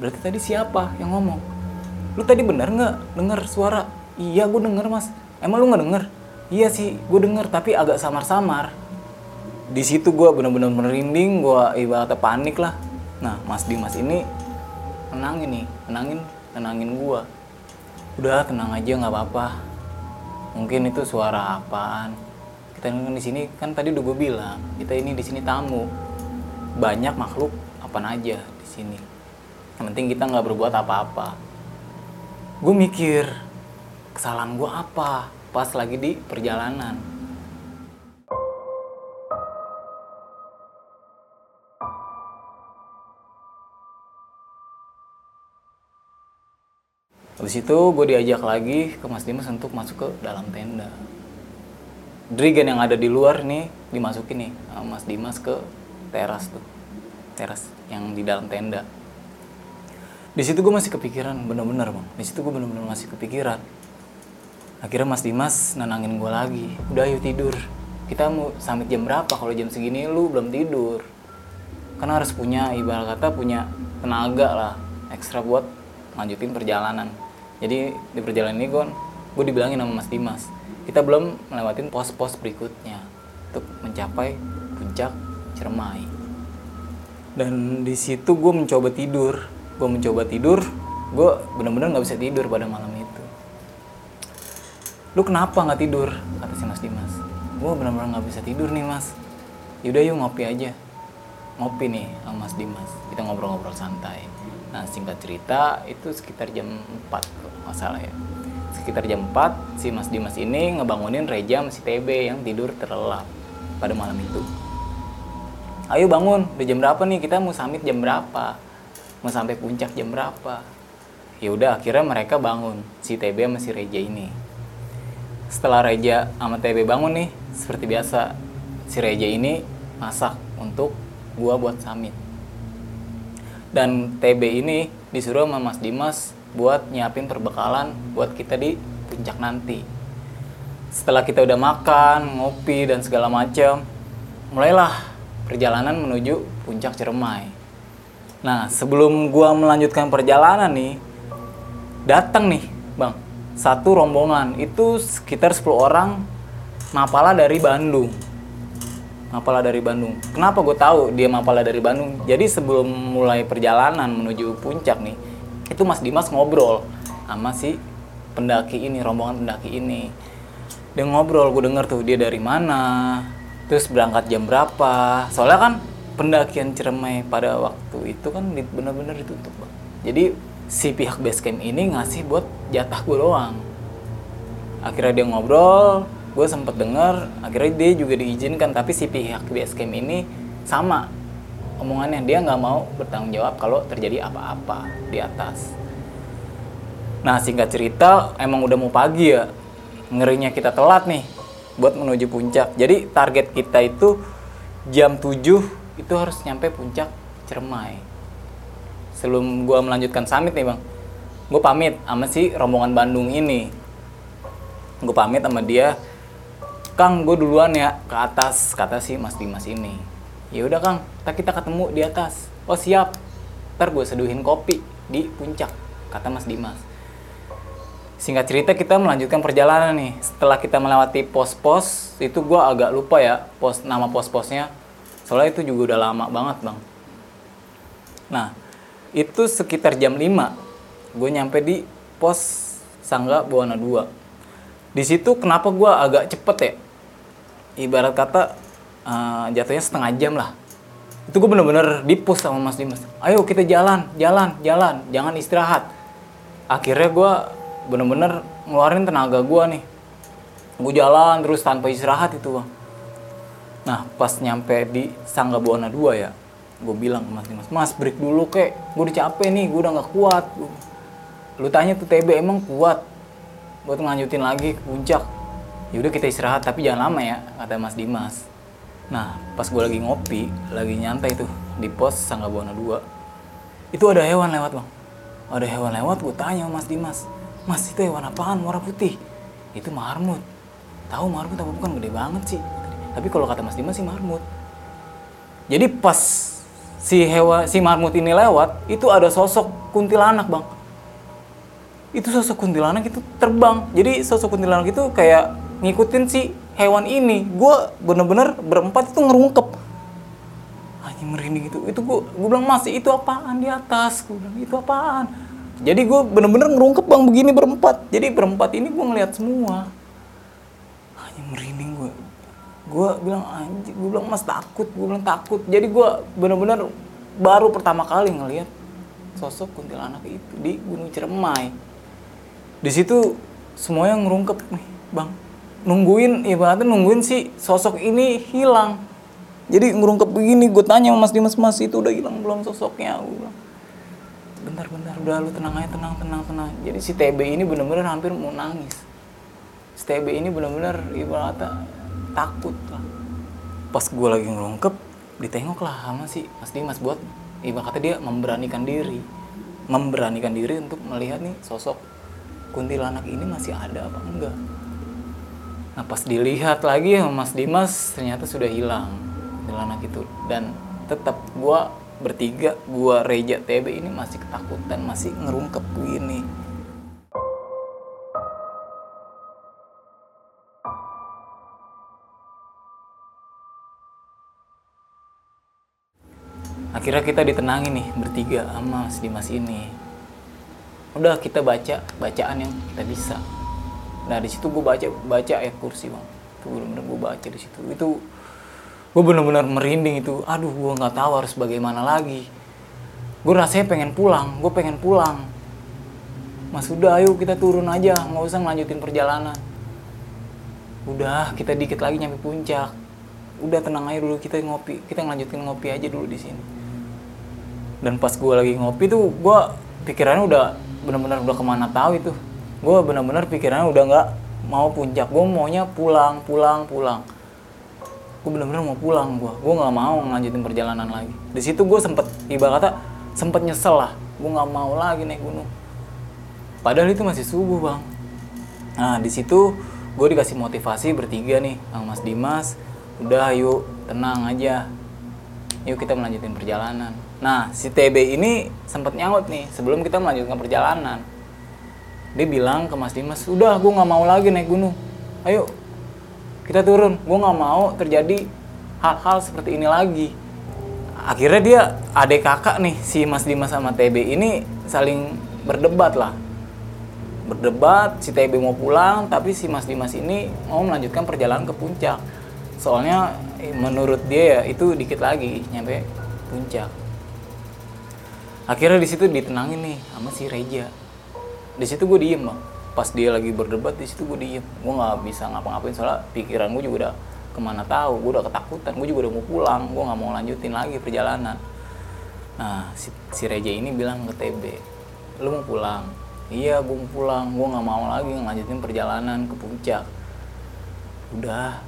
Berarti tadi siapa yang ngomong? Lu tadi bener nggak dengar suara? Iya gue denger mas emang lu nggak denger iya sih gue denger tapi agak samar-samar. Di situ gue bener-bener merinding gue ibaratnya panik lah. Nah Mas Dimas ini tenangin nih tenangin tenangin gue udah tenang aja nggak apa-apa. Mungkin itu suara apaan? Kita kan di sini kan tadi udah gue bilang kita ini di sini tamu. Banyak makhluk apa aja di sini. Yang penting kita nggak berbuat apa-apa. Gue mikir kesalahan gue apa pas lagi di perjalanan. Habis itu gue diajak lagi ke Mas Dimas untuk masuk ke dalam tenda. Drigen yang ada di luar nih dimasukin nih Mas Dimas ke teras tuh. Teras yang di dalam tenda. Di situ gue masih kepikiran, bener-bener bang. Di situ gue bener-bener masih kepikiran Akhirnya Mas Dimas nenangin gue lagi. Udah ayo tidur. Kita mau sampai jam berapa? Kalau jam segini lu belum tidur. Karena harus punya ibarat kata punya tenaga lah ekstra buat lanjutin perjalanan. Jadi di perjalanan ini gue gue dibilangin sama Mas Dimas, kita belum melewatin pos-pos berikutnya untuk mencapai puncak Ciremai. Dan di situ gue mencoba tidur, gue mencoba tidur, gue bener-bener nggak bisa tidur pada malam. Lu kenapa nggak tidur? Kata si Mas Dimas. Gue bener-bener nggak bisa tidur nih Mas. Yaudah yuk ngopi aja. Ngopi nih sama Mas Dimas. Kita ngobrol-ngobrol santai. Nah singkat cerita itu sekitar jam 4 kalau nggak salah ya. Sekitar jam 4 si Mas Dimas ini ngebangunin Reja si TB yang tidur terlelap pada malam itu. Ayo bangun, udah jam berapa nih? Kita mau summit jam berapa? Mau sampai puncak jam berapa? Ya udah akhirnya mereka bangun si TB sama si Reja ini. Setelah Reja sama TB bangun nih, seperti biasa si Reja ini masak untuk gua buat summit dan TB ini disuruh sama Mas Dimas buat nyiapin perbekalan buat kita di puncak nanti. Setelah kita udah makan, ngopi dan segala macam, mulailah perjalanan menuju puncak Ciremai. Nah, sebelum gua melanjutkan perjalanan nih, datang nih, Bang, satu rombongan itu sekitar 10 orang mapala dari Bandung Mapala dari Bandung. Kenapa gue tahu dia Mapala dari Bandung? Jadi sebelum mulai perjalanan menuju puncak nih, itu Mas Dimas ngobrol sama si pendaki ini, rombongan pendaki ini. Dia ngobrol, gue denger tuh dia dari mana, terus berangkat jam berapa. Soalnya kan pendakian Ciremai pada waktu itu kan bener-bener ditutup. Jadi si pihak base camp ini ngasih buat jatah gue doang. Akhirnya dia ngobrol, gue sempet denger akhirnya dia juga diizinkan tapi si pihak BSCam ini sama omongannya dia nggak mau bertanggung jawab kalau terjadi apa-apa di atas. Nah singkat cerita emang udah mau pagi ya ngerinya kita telat nih buat menuju puncak. Jadi target kita itu jam 7 itu harus nyampe puncak Cermai sebelum gue melanjutkan summit nih bang gue pamit sama si rombongan Bandung ini gue pamit sama dia Kang, gue duluan ya ke atas, kata si Mas Dimas ini. Ya udah Kang, kita kita ketemu di atas. Oh siap, ntar gue seduhin kopi di puncak, kata Mas Dimas. Singkat cerita kita melanjutkan perjalanan nih. Setelah kita melewati pos-pos, itu gue agak lupa ya pos nama pos-posnya. Soalnya itu juga udah lama banget bang. Nah, itu sekitar jam 5 gue nyampe di pos Sangga Buana 2. Di situ kenapa gue agak cepet ya? ibarat kata uh, jatuhnya setengah jam lah. Itu gue bener-bener dipus sama Mas Dimas. Ayo kita jalan jalan jalan. Jangan istirahat. Akhirnya gue bener-bener ngeluarin tenaga gue nih. Gue jalan terus tanpa istirahat itu bang. Nah pas nyampe di Sangga Buana 2 ya gue bilang ke Mas Dimas Mas break dulu kek. Gue udah capek nih gue udah nggak kuat. Lu tanya tuh TB emang kuat? Buat ngelanjutin lagi ke puncak. Ya udah kita istirahat tapi jangan lama ya kata Mas Dimas. Nah pas gue lagi ngopi lagi nyantai tuh di pos Sangga Buana 2 itu ada hewan lewat bang. Ada hewan lewat gue tanya Mas Dimas Mas itu hewan apaan? Warna putih. Itu marmut. Tahu marmut apa bukan? Gede banget sih. Tapi kalau kata Mas Dimas sih marmut. Jadi pas si hewan si marmut ini lewat itu ada sosok kuntilanak bang. Itu sosok kuntilanak itu terbang. Jadi sosok kuntilanak itu kayak ngikutin si hewan ini. Gue bener-bener berempat itu ngerungkep. Hanya merinding itu. Itu gue gue bilang masih itu apaan di atas? Gue bilang itu apaan? Jadi gue bener-bener ngerungkep bang begini berempat. Jadi berempat ini gue ngeliat semua. Hanya merinding gue bilang anjing gue bilang mas takut gue bilang takut. Jadi gue bener-bener baru pertama kali ngeliat sosok kuntilanak itu di Gunung Ciremai. Di situ semuanya ngerungkep nih bang nungguin ibaratnya nungguin si sosok ini hilang. Jadi ngerungkep begini gue tanya mas Dimas mas itu udah hilang belum sosoknya? Gue bentar bentar udah lu tenang aja tenang tenang tenang. Jadi si TB ini bener-bener hampir mau nangis. Si TB ini bener-bener ibaratnya takut lah pas gue lagi ngelungkep ditengok lah sama si Mas Dimas buat ibarat kata dia memberanikan diri. Memberanikan diri untuk melihat nih sosok kuntilanak ini masih ada apa enggak. Nah pas dilihat lagi sama Mas Dimas ternyata sudah hilang kuntilanak itu. Dan tetap gua bertiga gua Reja TB ini masih ketakutan masih ngerungkep begini akhirnya kita ditenangin nih bertiga sama si Dimas ini. Udah kita baca bacaan yang kita bisa. Nah di situ gue baca baca ayat kursi bang. Itu bener-bener gue baca di situ. Itu gue bener-bener merinding itu. Aduh gue nggak tahu harus bagaimana lagi. Gue rasanya pengen pulang gue pengen pulang. Mas udah ayo kita turun aja nggak usah ngelanjutin perjalanan. Udah kita dikit lagi nyampe puncak. Udah tenang aja dulu kita ngopi kita ngelanjutin ngopi aja dulu di sini dan pas gue lagi ngopi tuh gue pikirannya udah bener-bener udah ke mana tahu itu. Gue bener-bener pikirannya udah nggak mau puncak. Gue maunya pulang pulang pulang. Gue bener-bener mau pulang gue gue nggak mau ngelanjutin perjalanan lagi. Di situ gue sempet ibarat kata sempet nyesel lah. Gue nggak mau lagi naik gunung. Padahal itu masih subuh bang. Nah di situ gue dikasih motivasi bertiga nih sama Mas Dimas. Udah yuk tenang aja. Yuk kita melanjutkan perjalanan nah si TB ini sempat nyaut nih sebelum kita melanjutkan perjalanan. Dia bilang ke Mas Dimas udah gue nggak mau lagi naik gunung. Ayo kita turun. Gue nggak mau terjadi hal-hal seperti ini lagi. Akhirnya dia adik kakak nih si Mas Dimas sama TB ini saling berdebat lah. Berdebat si TB mau pulang tapi si Mas Dimas ini mau melanjutkan perjalanan ke puncak. Soalnya eh, menurut dia ya itu dikit lagi nyampe puncak akhirnya di situ ditenangin nih sama si Reja. Di situ gue diem bang. Pas dia lagi berdebat di situ gue diem. Gue nggak bisa ngapa-ngapain soalnya pikiran gue juga udah ke mana tahu. Gue udah ketakutan gue juga udah mau pulang. Gue nggak mau lanjutin lagi perjalanan. Nah si, si Reja ini bilang ke TB lu mau pulang? Iya gue mau pulang. Gue nggak mau lagi ngelanjutin perjalanan ke puncak. Udah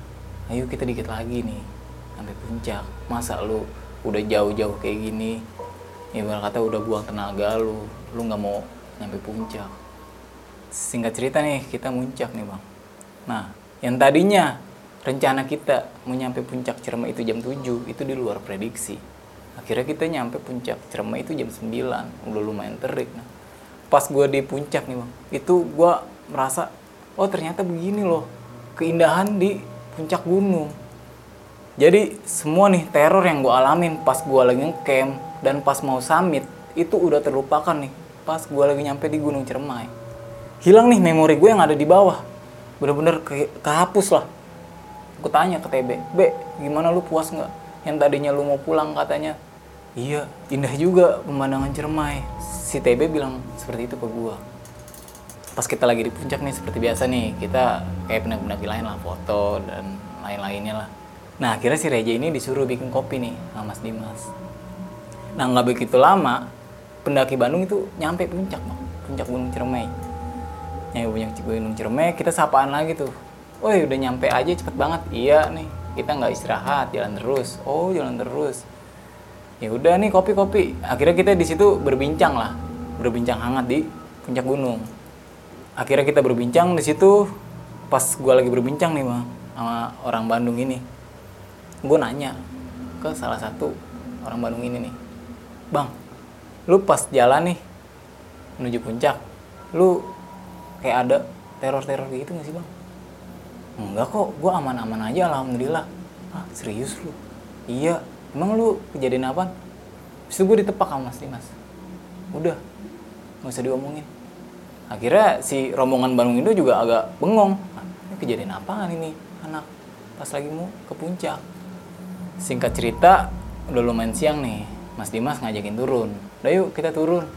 ayo kita dikit lagi nih sampai puncak. Masa lu udah jauh-jauh kayak gini ibarat kata udah buang tenaga lu lu nggak mau nyampe puncak. Singkat cerita nih kita muncak nih bang. Nah yang tadinya rencana kita mau nyampe puncak Ciremai itu jam 7 itu di luar prediksi. Akhirnya kita nyampe puncak Ciremai itu jam 9 udah lumayan terik. Nah pas gue di puncak nih bang itu gue merasa oh ternyata begini loh keindahan di puncak gunung. Jadi semua nih teror yang gue alamin pas gue lagi ngecamp dan pas mau summit itu udah terlupakan nih. Pas gue lagi nyampe di Gunung Ciremai hilang nih memori gue yang ada di bawah. Bener-bener ke kehapus lah. Gue tanya ke TB B gimana lu puas nggak? Yang tadinya lu mau pulang katanya. Iya indah juga pemandangan Ciremai si TB bilang seperti itu ke gue pas kita lagi di puncak nih seperti biasa nih kita kayak pendaki-pendaki lain lah foto dan lain-lainnya lah. Nah akhirnya si Reja ini disuruh bikin kopi nih sama Mas Dimas nah nggak begitu lama pendaki Bandung itu nyampe puncak bang. Puncak Gunung Ciremai nyampe puncak Gunung Ciremai kita sapaan lagi tuh. Woi udah nyampe aja cepet banget. Iya nih kita nggak istirahat jalan terus. Oh jalan terus. Ya udah nih kopi kopi akhirnya kita di situ berbincang lah. Berbincang hangat di puncak gunung. Akhirnya kita berbincang di situ. Pas gue lagi berbincang nih bang sama orang Bandung ini gue nanya ke salah satu orang Bandung ini nih bang lu pas jalan nih menuju puncak lu kayak ada teror-teror gitu gak sih bang? Enggak kok gue aman-aman aja alhamdulillah. Ah serius lu? Iya emang lu kejadian apa Terus gue ditepak sama mas Dimas. Udah nggak usah diomongin. Akhirnya si rombongan Bandung itu juga agak bengong. Ini kejadian apaan ini anak? Pas lagi mau ke puncak. Singkat cerita udah lumayan siang nih Mas Dimas ngajakin turun. Udah yuk kita turun.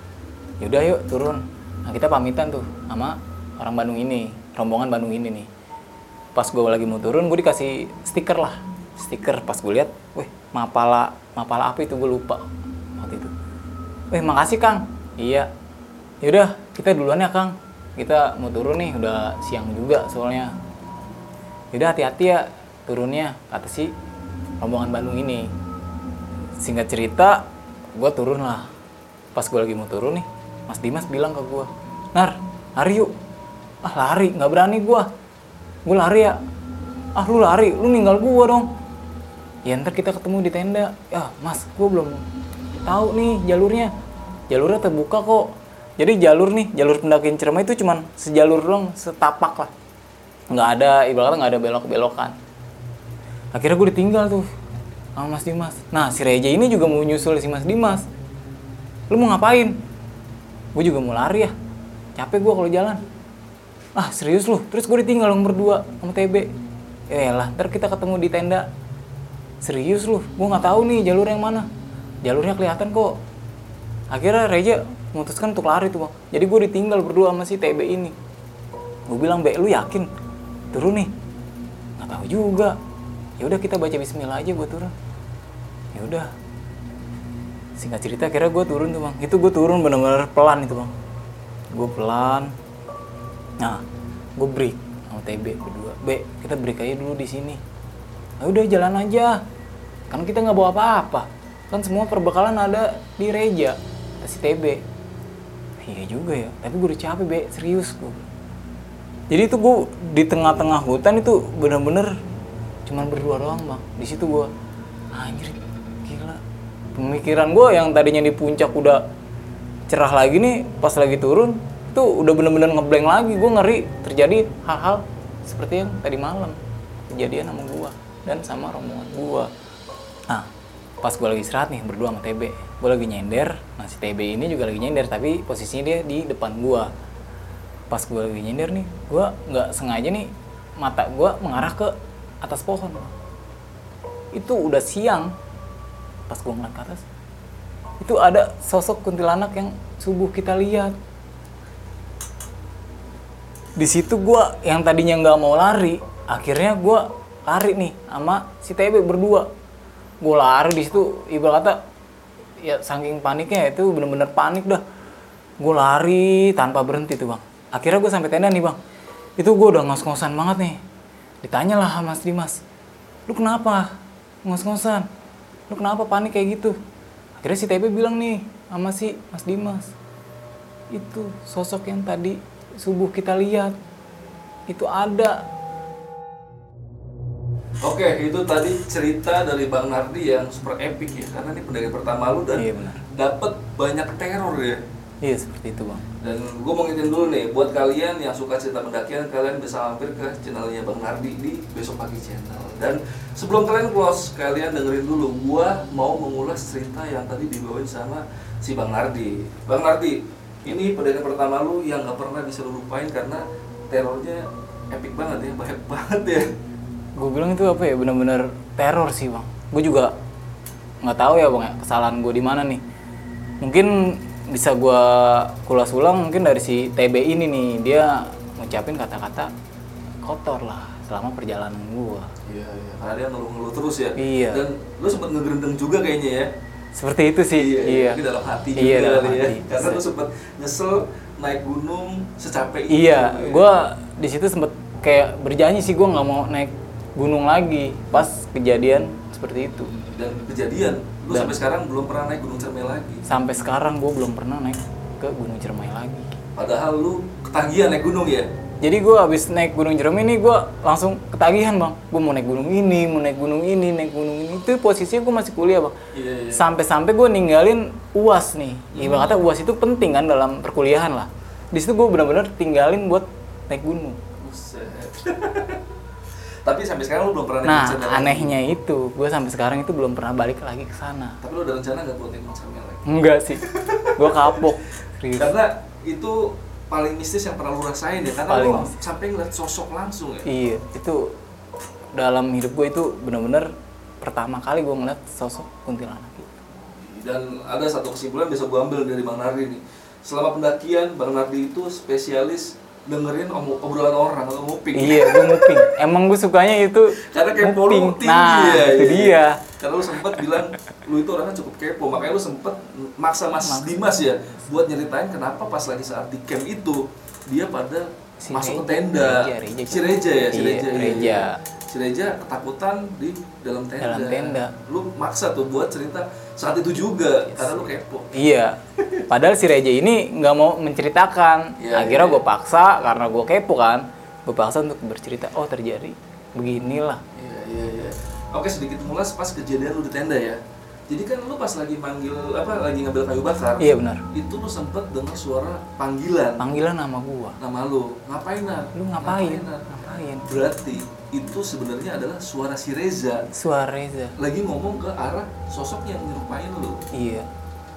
Yaudah yuk turun. Nah kita pamitan tuh sama orang Bandung ini rombongan Bandung ini nih. Pas gue lagi mau turun gue dikasih stiker lah. Stiker pas gue lihat wih mapala mapala apa itu? Gue lupa. Waktu itu. Wih makasih kang. Iya. Yaudah kita duluan ya kang. Kita mau turun nih udah siang juga soalnya. Yaudah hati-hati ya turunnya kata si rombongan Bandung ini singkat cerita gue turun lah. Pas gue lagi mau turun nih Mas Dimas bilang ke gue Nar lari yuk. Ah lari nggak berani gue gue lari ya. Ah lu lari lu ninggal gue dong. Ya ntar kita ketemu di tenda. Ya mas gue belum tahu nih jalurnya. Jalurnya terbuka kok. Jadi jalur nih jalur pendakian Ciremai itu cuman sejalur doang setapak lah. Nggak ada ibaratnya nggak ada belok belokan akhirnya gue ditinggal tuh sama Mas Dimas. Nah si Reja ini juga mau nyusul si Mas Dimas. Lu mau ngapain? Gue juga mau lari ya. Capek gue kalau jalan. Ah serius lu? Terus gue ditinggal dong berdua sama TB ya lah ntar kita ketemu di tenda. Serius lu? Gue nggak tahu nih jalur yang mana. Jalurnya kelihatan kok. Akhirnya Reja memutuskan untuk lari tuh bang. Jadi gue ditinggal berdua sama si TB ini. Gue bilang Be lu yakin? Turun nih. Nggak tahu juga ya udah kita baca Bismillah aja gue turun. Ya udah. Singkat cerita akhirnya gue turun tuh bang. Itu gue turun bener-bener pelan itu bang. Gue pelan. Nah gue break sama TB berdua. B kita break aja dulu di sini. Ya udah jalan aja. Kan kita nggak bawa apa-apa. Kan semua perbekalan ada di Reja si TB iya juga ya. Tapi gue udah capek be. Serius gue jadi itu gue di tengah-tengah hutan itu bener-bener cuman berdua doang bang. Di situ gue anjir gila. Pemikiran gue yang tadinya di puncak udah cerah lagi nih pas lagi turun itu udah bener-bener ngeblank lagi. Gue ngeri terjadi hal-hal seperti yang tadi malam kejadian sama gue dan sama rombongan gue nah pas gue lagi istirahat nih berdua sama TB gue lagi nyender nah TB ini juga lagi nyender tapi posisinya dia di depan gue pas gue lagi nyender nih gue nggak sengaja nih mata gue mengarah ke atas pohon. Itu udah siang pas gue ngeliat ke atas itu ada sosok kuntilanak yang subuh kita lihat. Di situ gue yang tadinya nggak mau lari akhirnya gue lari nih sama si TB berdua. Gue lari di situ ibarat kata ya saking paniknya itu bener-bener panik dah. Gue lari tanpa berhenti tuh bang. Akhirnya gue sampai tenda nih bang. Itu gue udah ngos-ngosan banget nih ditanya lah sama Mas Dimas lu kenapa ngos-ngosan? Lu kenapa panik kayak gitu? Akhirnya si TB bilang nih sama si Mas Dimas itu sosok yang tadi subuh kita lihat itu ada. Oke, itu tadi cerita dari Bang Nardi yang super epic ya, karena ini pendaki pertama lu dan Iya, dapat banyak teror ya. Iya seperti itu bang Dan gue mau ngingetin dulu nih, buat kalian yang suka cerita pendakian, kalian bisa mampir ke channelnya Bang Nardi di Besok Pagi Channel. Dan sebelum kalian close, kalian dengerin dulu, gua mau mengulas cerita yang tadi dibawain sama si Bang Nardi. Bang Nardi, ini pendaki pertama lu yang gak pernah bisa lu lupain karena terornya epic banget ya, banyak banget ya. gue bilang itu apa ya bener-bener teror sih bang gue juga nggak tahu ya bang ya kesalahan gue di mana nih mungkin bisa gue kulas ulang mungkin dari si TB ini nih dia ngucapin kata-kata kotor lah selama perjalanan gue Iya, iya. Karena dia ngeluh-ngeluh terus ya. Iya. Dan lu sempat ngegerendeng juga kayaknya ya. seperti itu sih iya Tapi dalam hati Iya, juga dalam ya. hati. Karena lu sempat nyesel naik gunung secapek itu. iya ya. gue di situ sempet kayak berjanji sih gue nggak mau naik gunung lagi pas kejadian seperti itu dan kejadian lu sampai sekarang belum pernah naik gunung cermai lagi. sampai sekarang gue belum pernah naik ke Gunung Ciremai lagi Padahal lu ketagihan naik gunung ya. Jadi gue abis naik Gunung Jerami ini gue langsung ketagihan bang. Gue mau naik gunung ini, mau naik gunung ini, naik gunung ini. Itu posisinya gue masih kuliah bang. Iya, iya. Sampai-sampai gue ninggalin uas nih. Ibarat kata uas itu penting kan dalam perkuliahan lah. Di situ gue benar-benar tinggalin buat naik gunung. Buset. Tapi sampai sekarang lu belum pernah Nah cermai lagi. anehnya itu gue sampai sekarang itu belum pernah balik lagi ke sana. Tapi lu ada rencana nggak buat gunung cermai lagi? Enggak sih. gue kapok. Serius. Karena itu paling mistis yang pernah lu rasain ya. Karena Paling lu mistis. sampai ngeliat sosok langsung ya. Iya itu dalam hidup gue itu benar-benar pertama kali gue ngeliat sosok kuntilanak itu. Dan ada satu kesimpulan bisa gue ambil dari Bang Nardi nih. Selama pendakian, Bang Nardi itu spesialis dengerin om- obrolan orang atau nguping. iya gue nguping emang gue sukanya itu Karena kepo lu nguping. tinggi nah ya. itu iya. dia Karena lu sempet bilang lu itu orangnya cukup kepo, makanya lu sempet maksa Mas Dimas ya buat nyeritain kenapa pas lagi saat di camp itu dia pada Si masuk ke Reja, tenda. Reja, Reja. si Reja ya, si Iya, Reja. iya, Reja. iya. Si Reja ketakutan di dalam tenda. Dalam tenda. Lu maksa tuh buat cerita saat itu juga karena lu kepo. Iya. Padahal si Reja ini nggak mau menceritakan. Iya, Akhirnya iya. gue paksa karena gue kepo kan. Gue paksa untuk bercerita. Oh terjadi beginilah. Iya, iya, iya. Oke, sedikit mulas pas kejadian lu di tenda ya. Jadi kan lu pas lagi manggil apa lagi ngambil kayu bakar. Iya benar. Itu lu sempet dengar suara panggilan Panggilan nama gua. nama lu. Ngapain, Nar? Lu ngapain? Nar? Ngapain? Berarti itu sebenarnya adalah suara si Reza Suara Reza. lagi ngomong ke arah sosok yang nyerupain lu. Iya.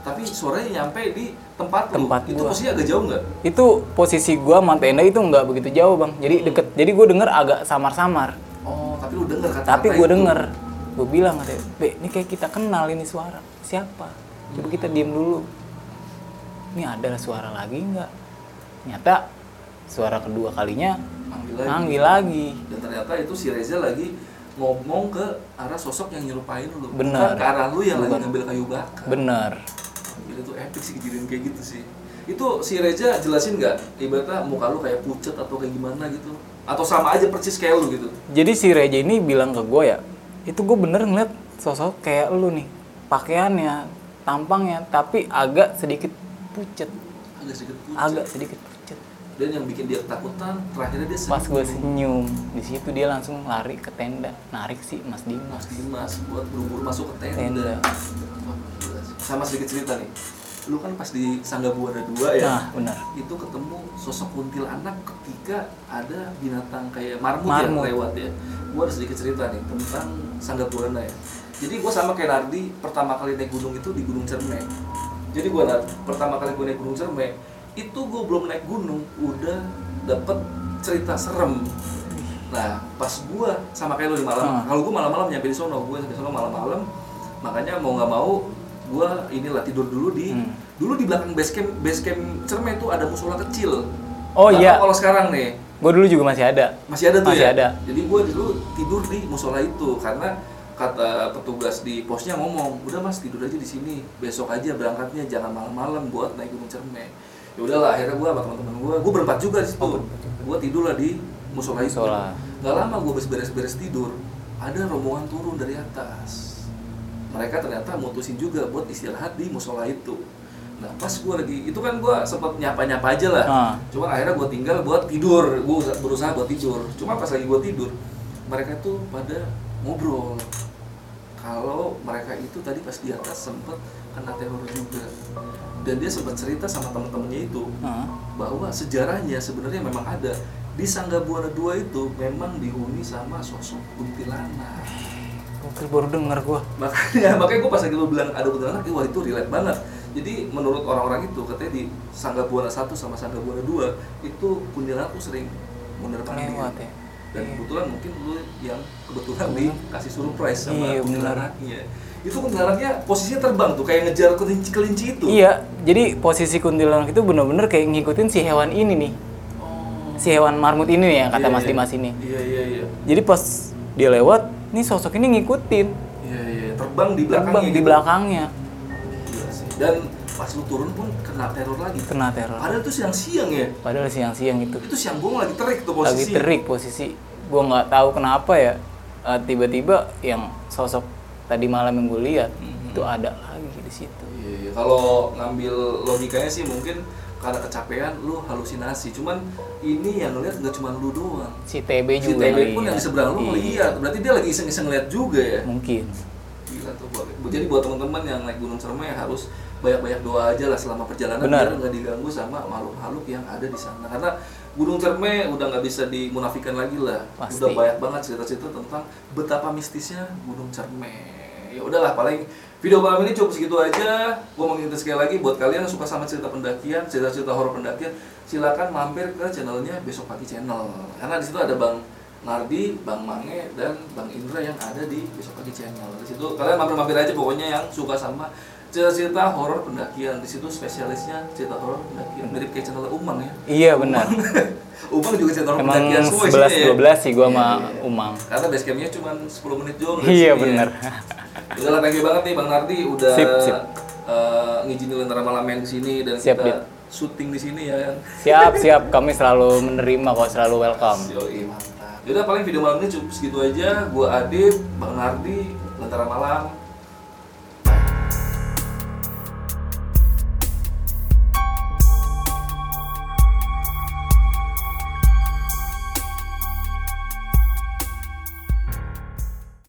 Tapi suaranya nyampe di tempat, Tempat lu. Itu gua. posisi agak jauh nggak? Itu posisi gua sama tenda itu nggak begitu jauh bang. Jadi deket. Jadi gue denger agak samar-samar. Oh, tapi lu denger kata Tapi gue denger. Gue bilang katanya, Be, ini kayak kita kenal ini suara. Siapa? Coba kita diem dulu. Ini ada suara lagi nggak? Nyata suara kedua kalinya Manggil lagi. manggil lagi. Dan ternyata itu si Reza lagi ngomong ke arah sosok yang nyerupain lu. Benar. Bukan ke arah lu yang lagi Bukan. ngambil kayu bakar. Bener. Gila tuh epic sih kejadian kayak gitu sih. Itu si Reza jelasin nggak? Ibaratnya muka lu kayak pucet atau kayak gimana gitu? Atau sama aja persis kayak lu gitu? Jadi si Reja ini bilang ke gue ya, itu gue bener ngeliat sosok kayak lu nih, pakaiannya, tampangnya, tapi agak sedikit pucet, Agak sedikit pucet. agak sedikit pucet. Dan yang bikin dia ketakutan, terakhirnya dia Pas gue senyum. senyum, di situ dia langsung lari ke tenda, narik si Mas Dimas. Mas Dimas buat buru-buru masuk ke tenda. Tenda. Sih. Sama sedikit cerita nih. Lu kan pas di Sangga Buana 2 ya. Nah, benar. itu ketemu sosok kuntilanak ketika ada binatang kayak marmut, Marmut. yang lewat ya. Gua ada sedikit cerita nih tentang Sangga Buana ya. Jadi gua sama kayak Nardi pertama kali naik gunung itu di Gunung Cerme. Jadi gua Nard, pertama kali gua naik Gunung Cerme itu gua belum naik gunung udah dapet cerita serem. Nah, pas gua sama kayak lu di malam, Hmm. kalau gua malam-malam nyampe di sono, gua sampai sono malam-malam. Makanya mau nggak mau gua inilah tidur dulu di Hmm. dulu di belakang base camp base camp Cerme itu ada musola kecil. Oh, Nggak iya. Kalau sekarang nih Gue dulu juga masih ada. masih ada tuh Masih ya. ada. Jadi gua dulu tidur di musola itu karena kata petugas di posnya ngomong, udah mas tidur aja di sini, besok aja berangkatnya jangan malam-malam buat naik gunung Cerme. Ya udahlah, akhirnya gua sama teman-teman gua, gua berempat juga di situ. Gua tidur lah di musola itu. Oh, Musola. Gak lama gua beres-beres tidur, ada rombongan turun dari atas. Mereka ternyata mutusin juga buat istirahat di musola itu. Nah pas gua lagi, itu kan gua sempat nyapa-nyapa aja lah. Ah. Cuman akhirnya gue tinggal buat tidur, gue berusaha buat tidur. Cuma pas lagi gue tidur, mereka tuh pada ngobrol. Kalau mereka itu tadi pas di atas sempet kena teror juga. Dan dia sempat cerita sama temen-temennya itu Heeh. bahwa sejarahnya sebenarnya memang ada di Sangga Buana 2 itu memang dihuni sama sosok kuntilanak. Oke, baru denger gue. Makanya makanya gue pas lagi lu bilang ada kuntilanak, wah itu relate banget. Jadi menurut orang-orang itu katanya di Sangga Buana 1 sama Sangga Buana 2 itu kuntilanak tuh sering mandir. Lewat ya. Dan Iya. kebetulan mungkin lu yang kebetulan dikasih surprise sama Iya, kuntilanaknya. Itu kuntilanaknya posisinya terbang tuh kayak ngejar kelinci, kelinci itu. Iya, jadi posisi kuntilanak itu bener-bener kayak ngikutin si hewan ini nih. Oh. Si hewan marmut ini yang kata Iya, Mas iya. Dimas ini. Iya iya iya. Jadi pas dia lewat, nih sosok ini ngikutin. Iya iya terbang di belakangnya. Terbang di gitu. belakangnya. Gila sih. Dan pas lu turun pun kena teror lagi. Kena teror. Padahal itu siang-siang ya. Padahal siang-siang itu. Itu siang gua lagi terik tuh Lagi posisi. terik posisi. Gua nggak tahu kenapa ya. eh, Tiba-tiba yang sosok tadi malam yang gue lihat Mhm. itu ada lagi di situ. Iya, iya. Kalau ngambil logikanya sih mungkin karena kecapean lu halusinasi. Cuman ini yang ngeliat nggak cuma lu doang. Si TB Si juga TB pun yang di seberang lu Iya, ngeliat. Berarti dia lagi iseng-iseng ngeliat juga ya. Mungkin. Gila tuh. Jadi buat teman-teman yang naik Gunung Cermai harus banyak-banyak doa aja lah selama perjalanan Benar. biar nggak diganggu sama makhluk-makhluk yang ada di sana. Karena Gunung Cermai udah nggak bisa dimunafikan lagi lah. Pasti. Udah banyak banget cerita-cerita tentang betapa mistisnya Gunung Cermai. Ya udahlah paling video malam ini cukup segitu aja. Gue mau ngingetin sekali lagi buat kalian yang suka sama cerita pendakian, cerita-cerita horor pendakian, silakan mampir ke channelnya Besok Pagi Channel. Karena di situ ada Bang Nardi, Bang Mange, dan Bang Indra yang ada di Besok Pagi Channel. Di situ kalian mampir-mampir aja pokoknya yang suka sama cerita horor pendakian di situ spesialisnya cerita horor pendakian mirip kayak channel Umang ya Iya benar. Umang juga cerita horor pendakian semua 11 isinya ya 12 sih gua sama Umang. karena base campnya cuma 10 menit doang dari Iya sini ya. benar. Udah lah, thank you banget nih Bang Nardi udah Sip, sip. eh, ngizinin Lentera Malam main di sini dan Siap, kita syuting di sini ya kan. Siap, siap. Kami selalu menerima kok, selalu welcome. Yoi, mantap. Yaudah paling video malam ini cukup segitu aja. Gua Adit, Bang Nardi, Lentera Malam.